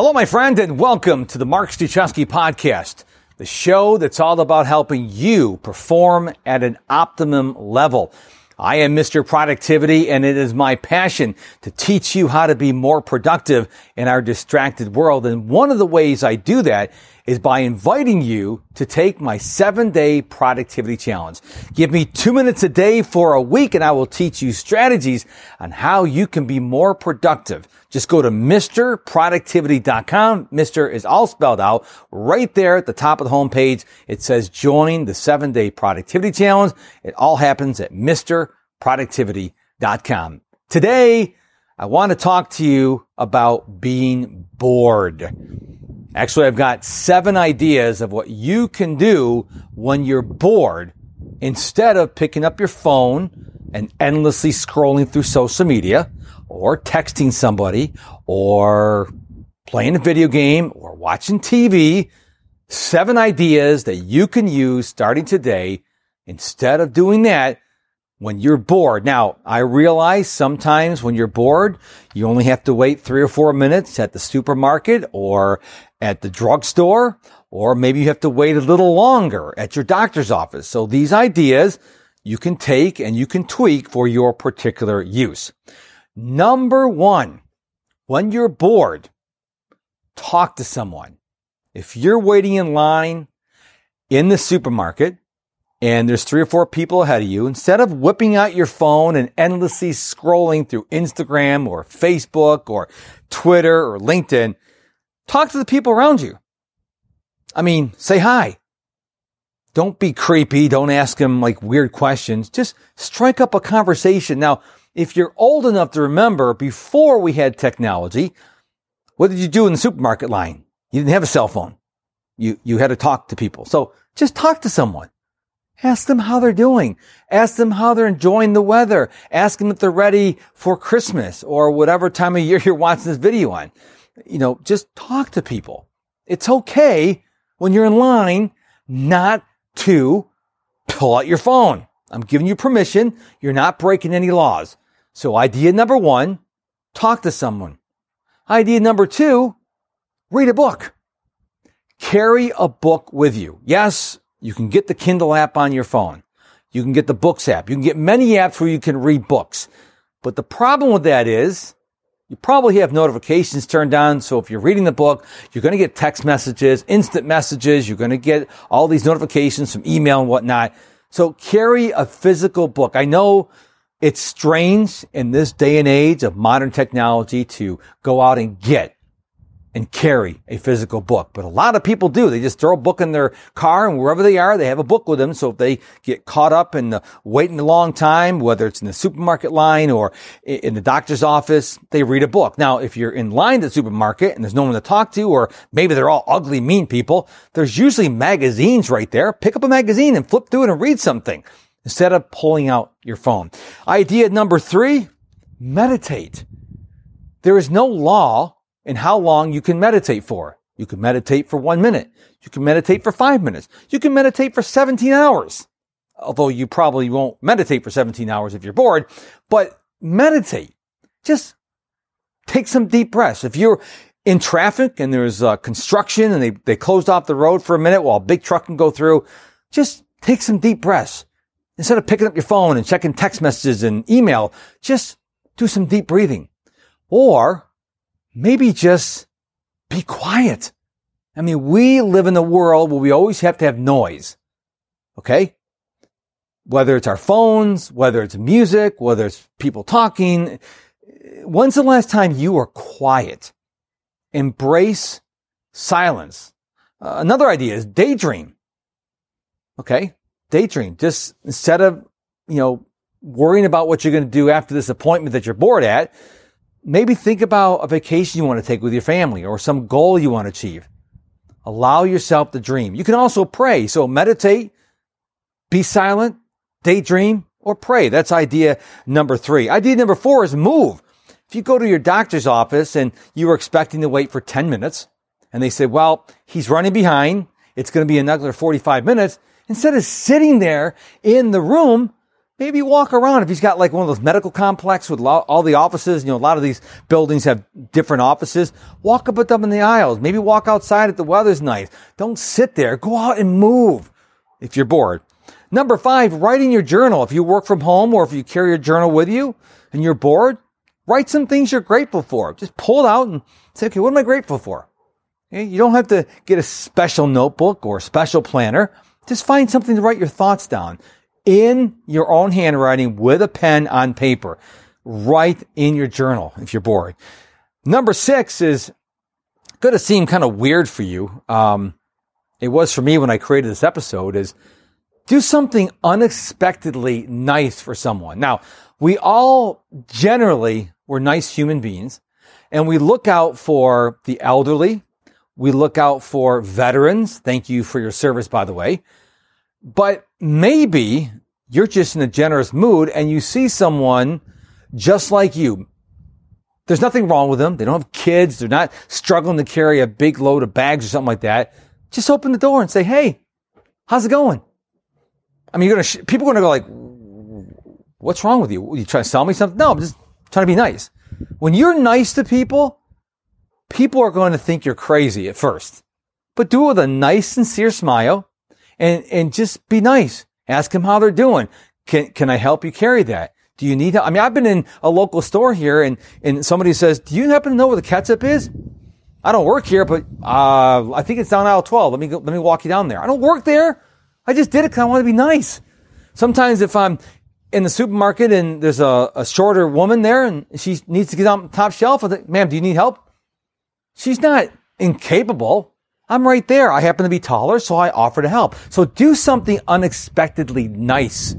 Hello, my friend, and welcome to the Mark Struczewski podcast, the show that's all about helping you perform at an optimum level. I am Mr. Productivity, and it is my passion to teach you how to be more productive in our distracted world. And one of the ways I do that is by inviting you to take my seven day productivity challenge. Give me two minutes a day for a week and I will teach you strategies on how you can be more productive. Just go to MisterProductivity.com. Mr. is all spelled out right there at the top of the homepage. It says join the seven day productivity challenge. It all happens at MisterProductivity.com. Today, I want to talk to you about being bored. Actually, I've got seven ideas of what you can do when you're bored instead of picking up your phone and endlessly scrolling through social media or texting somebody or playing a video game or watching TV. Seven ideas that you can use starting today. Instead of doing that, when you're bored. Now, I realize sometimes when you're bored, you only have to wait three or four minutes at the supermarket or at the drugstore, or maybe you have to wait a little longer at your doctor's office. So these ideas you can take and you can tweak for your particular use. Number one, when you're bored, talk to someone. If you're waiting in line in the supermarket and there's three or four people ahead of you, instead of whipping out your phone and endlessly scrolling through Instagram or Facebook or Twitter or LinkedIn, talk to the people around you. I mean, say hi. Don't be creepy. Don't ask them like weird questions. Just strike up a conversation. Now, if you're old enough to remember before we had technology, what did you do in the supermarket line? You didn't have a cell phone. You, you had to talk to people. So just talk to someone. Ask them how they're doing. Ask them how they're enjoying the weather. Ask them if they're ready for Christmas or whatever time of year you're watching this video on. You know, just talk to people. It's okay when you're in line not to pull out your phone. I'm giving you permission. You're not breaking any laws. So idea number one, talk to someone. Idea number two, read a book. Carry a book with you. Yes, you can get the Kindle app on your phone. You can get the books app. You can get many apps where you can read books. But the problem with that is you probably have notifications turned on. So if you're reading the book, you're going to get text messages, instant messages. You're going to get all these notifications from email and whatnot. So carry a physical book. I know it's strange in this day and age of modern technology to go out and get and carry a physical book. But a lot of people do. They just throw a book in their car and wherever they are, they have a book with them. So if they get caught up in the waiting a long time, whether it's in the supermarket line or in the doctor's office, they read a book. Now, if you're in line at the supermarket and there's no one to talk to, or maybe they're all ugly, mean people, there's usually magazines right there. Pick up a magazine and flip through it and read something instead of pulling out your phone. Idea number three, meditate. There is no law and how long you can meditate for. You can meditate for one minute. You can meditate for five minutes. You can meditate for 17 hours. Although you probably won't meditate for 17 hours if you're bored, but meditate. Just take some deep breaths. If you're in traffic and there's uh, construction and they, they closed off the road for a minute while a big truck can go through, just take some deep breaths. Instead of picking up your phone and checking text messages and email, just do some deep breathing. Or maybe just be quiet. I mean, we live in a world where we always have to have noise. Okay? Whether it's our phones, whether it's music, whether it's people talking. When's the last time you were quiet? Embrace silence. Uh, another idea is daydream. Okay? Daydream. Just instead of, you know, worrying about what you're going to do after this appointment that you're bored at, maybe think about a vacation you want to take with your family or some goal you want to achieve. Allow yourself to dream. You can also pray. So meditate, be silent, daydream, or pray. That's idea number three. Idea number four is move. If you go to your doctor's office and you were expecting to wait for 10 minutes and they say, well, he's running behind. It's going to be another 45 minutes. Instead of sitting there in the room, maybe walk around. If he's got like one of those medical complexes with all the offices, you know, a lot of these buildings have different offices. Walk up and down in the aisles. Maybe walk outside if the weather's nice. Don't sit there. Go out and move if you're bored. Number five, write in your journal. If you work from home or if you carry a journal with you and you're bored, write some things you're grateful for. Just pull it out and say, okay, what am I grateful for? Okay? You don't have to get a special notebook or a special planner. Just find something to write your thoughts down in your own handwriting with a pen on paper. Write in your journal if you're bored. Number six is going to seem kind of weird for you. Um, it was for me when I created this episode is do something unexpectedly nice for someone. Now, we all generally were nice human beings and we look out for the elderly. We look out for veterans. Thank you for your service, by the way. But maybe you're just in a generous mood and you see someone just like you. There's nothing wrong with them. They don't have kids. They're not struggling to carry a big load of bags or something like that. Just open the door and say, Hey, how's it going? I mean, you're going to, sh- people are going to go like, what's wrong with you? Are You trying to sell me something? No, I'm just trying to be nice. When you're nice to people, people are going to think you're crazy at first, but do it with a nice, sincere smile and, and just be nice. Ask them how they're doing. Can, can I help you carry that? Do you need help? I mean, I've been in a local store here and, and somebody says, do you happen to know where the ketchup is? I don't work here, but, uh, I think it's down aisle 12. Let me go, let me walk you down there. I don't work there. I just did it because I want to be nice. Sometimes if I'm in the supermarket and there's a, a shorter woman there and she needs to get on top shelf, I think, ma'am, do you need help? She's not incapable. I'm right there. I happen to be taller, so I offer to help. So do something unexpectedly nice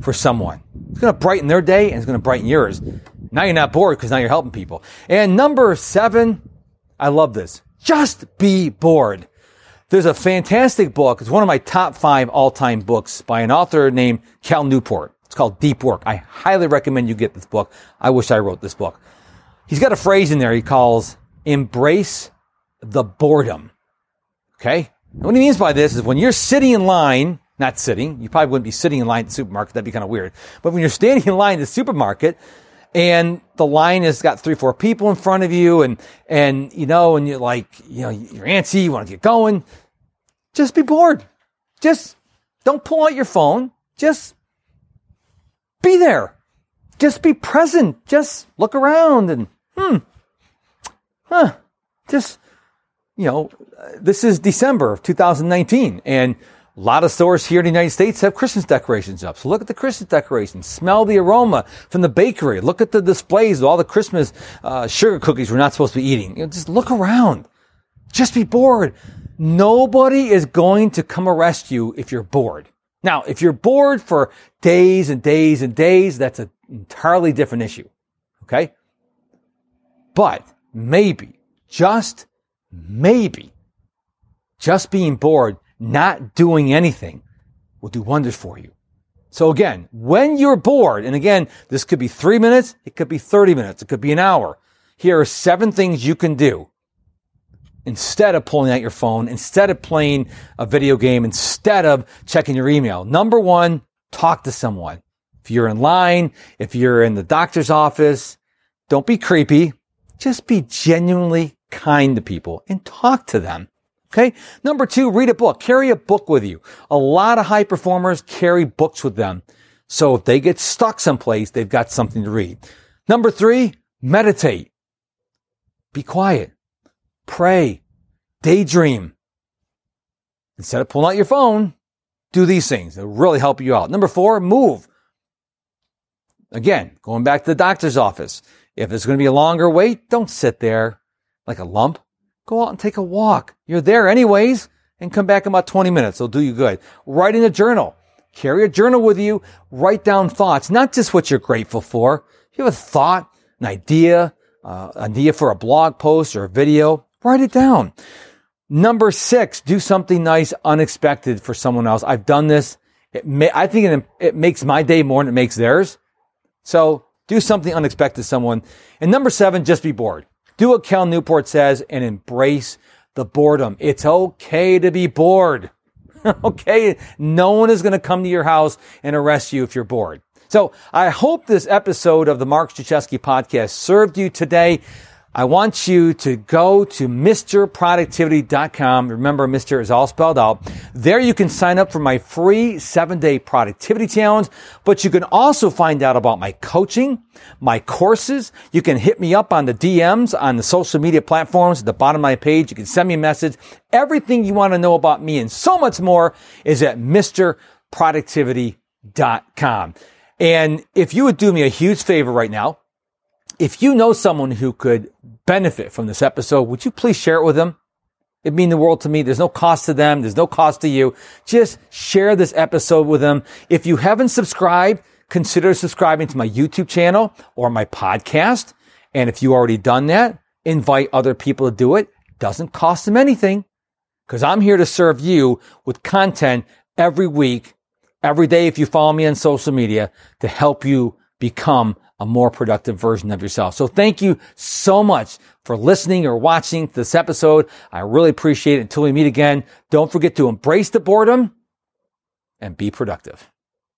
for someone. It's going to brighten their day and it's going to brighten yours. Now you're not bored because now you're helping people. And number seven, I love this. Just be bored. There's a fantastic book. It's one of my top five all-time books by an author named Cal Newport. It's called Deep Work. I highly recommend you get this book. I wish I wrote this book. He's got a phrase in there he calls embrace the boredom. Okay? And what he means by this is when you're sitting in line, not sitting, you probably wouldn't be sitting in line at the supermarket, that'd be kind of weird. But when you're standing in line at the supermarket and the line has got three, four people in front of you and, and, you know, and you're like, you know, you're antsy, you want to get going, just be bored. Just don't pull out your phone. Just be there. Just be present. Just look around and, hmm, huh, just you know, this is December of 2019 and a lot of stores here in the United States have Christmas decorations up. So look at the Christmas decorations. Smell the aroma from the bakery. Look at the displays of all the Christmas uh, sugar cookies we're not supposed to be eating. You know, just look around. Just be bored. Nobody is going to come arrest you if you're bored. Now, if you're bored for days and days and days, that's an entirely different issue. Okay? But maybe, just maybe just being bored, not doing anything will do wonders for you. So again, when you're bored, and again, this could be three minutes, it could be 30 minutes, it could be an hour. Here are seven things you can do instead of pulling out your phone, instead of playing a video game, instead of checking your email. Number one, talk to someone. If you're in line, if you're in the doctor's office, don't be creepy. Just be genuinely kind to people and talk to them. Okay. Number two, read a book. Carry a book with you. A lot of high performers carry books with them. So if they get stuck someplace, they've got something to read. Number three, meditate. Be quiet. Pray. Daydream. Instead of pulling out your phone, do these things. It'll really help you out. Number four, move. Again, going back to the doctor's office. If it's going to be a longer wait, don't sit there like a lump, go out and take a walk. You're there anyways and come back in about 20 minutes. It'll do you good. Write in a journal. Carry a journal with you. Write down thoughts, not just what you're grateful for. If you have a thought, an idea, uh, idea for a blog post or a video, write it down. Number six, do something nice, unexpected for someone else. I've done this. It may, I think it, it makes my day more than it makes theirs. So do something unexpected to someone. And number seven, just be bored. Do what Cal Newport says and embrace the boredom. It's okay to be bored. okay. No one is going to come to your house and arrest you if you're bored. So I hope this episode of the Mark Struczewski podcast served you today. I want you to go to MisterProductivity.com. Remember, Mr. is all spelled out. There you can sign up for my free seven day productivity challenge, but you can also find out about my coaching, my courses. You can hit me up on the DMs on the social media platforms at the bottom of my page. You can send me a message. Everything you want to know about me and so much more is at MisterProductivity.com. And if you would do me a huge favor right now, if you know someone who could benefit from this episode, would you please share it with them? It'd mean the world to me. There's no cost to them. There's no cost to you. Just share this episode with them. If you haven't subscribed, consider subscribing to my YouTube channel or my podcast. And if you already done that, invite other people to do it. Doesn't cost them anything because I'm here to serve you with content every week, every day. If you follow me on social media to help you become a more productive version of yourself. So thank you so much for listening or watching this episode. I really appreciate it. Until we meet again, don't forget to embrace the boredom and be productive.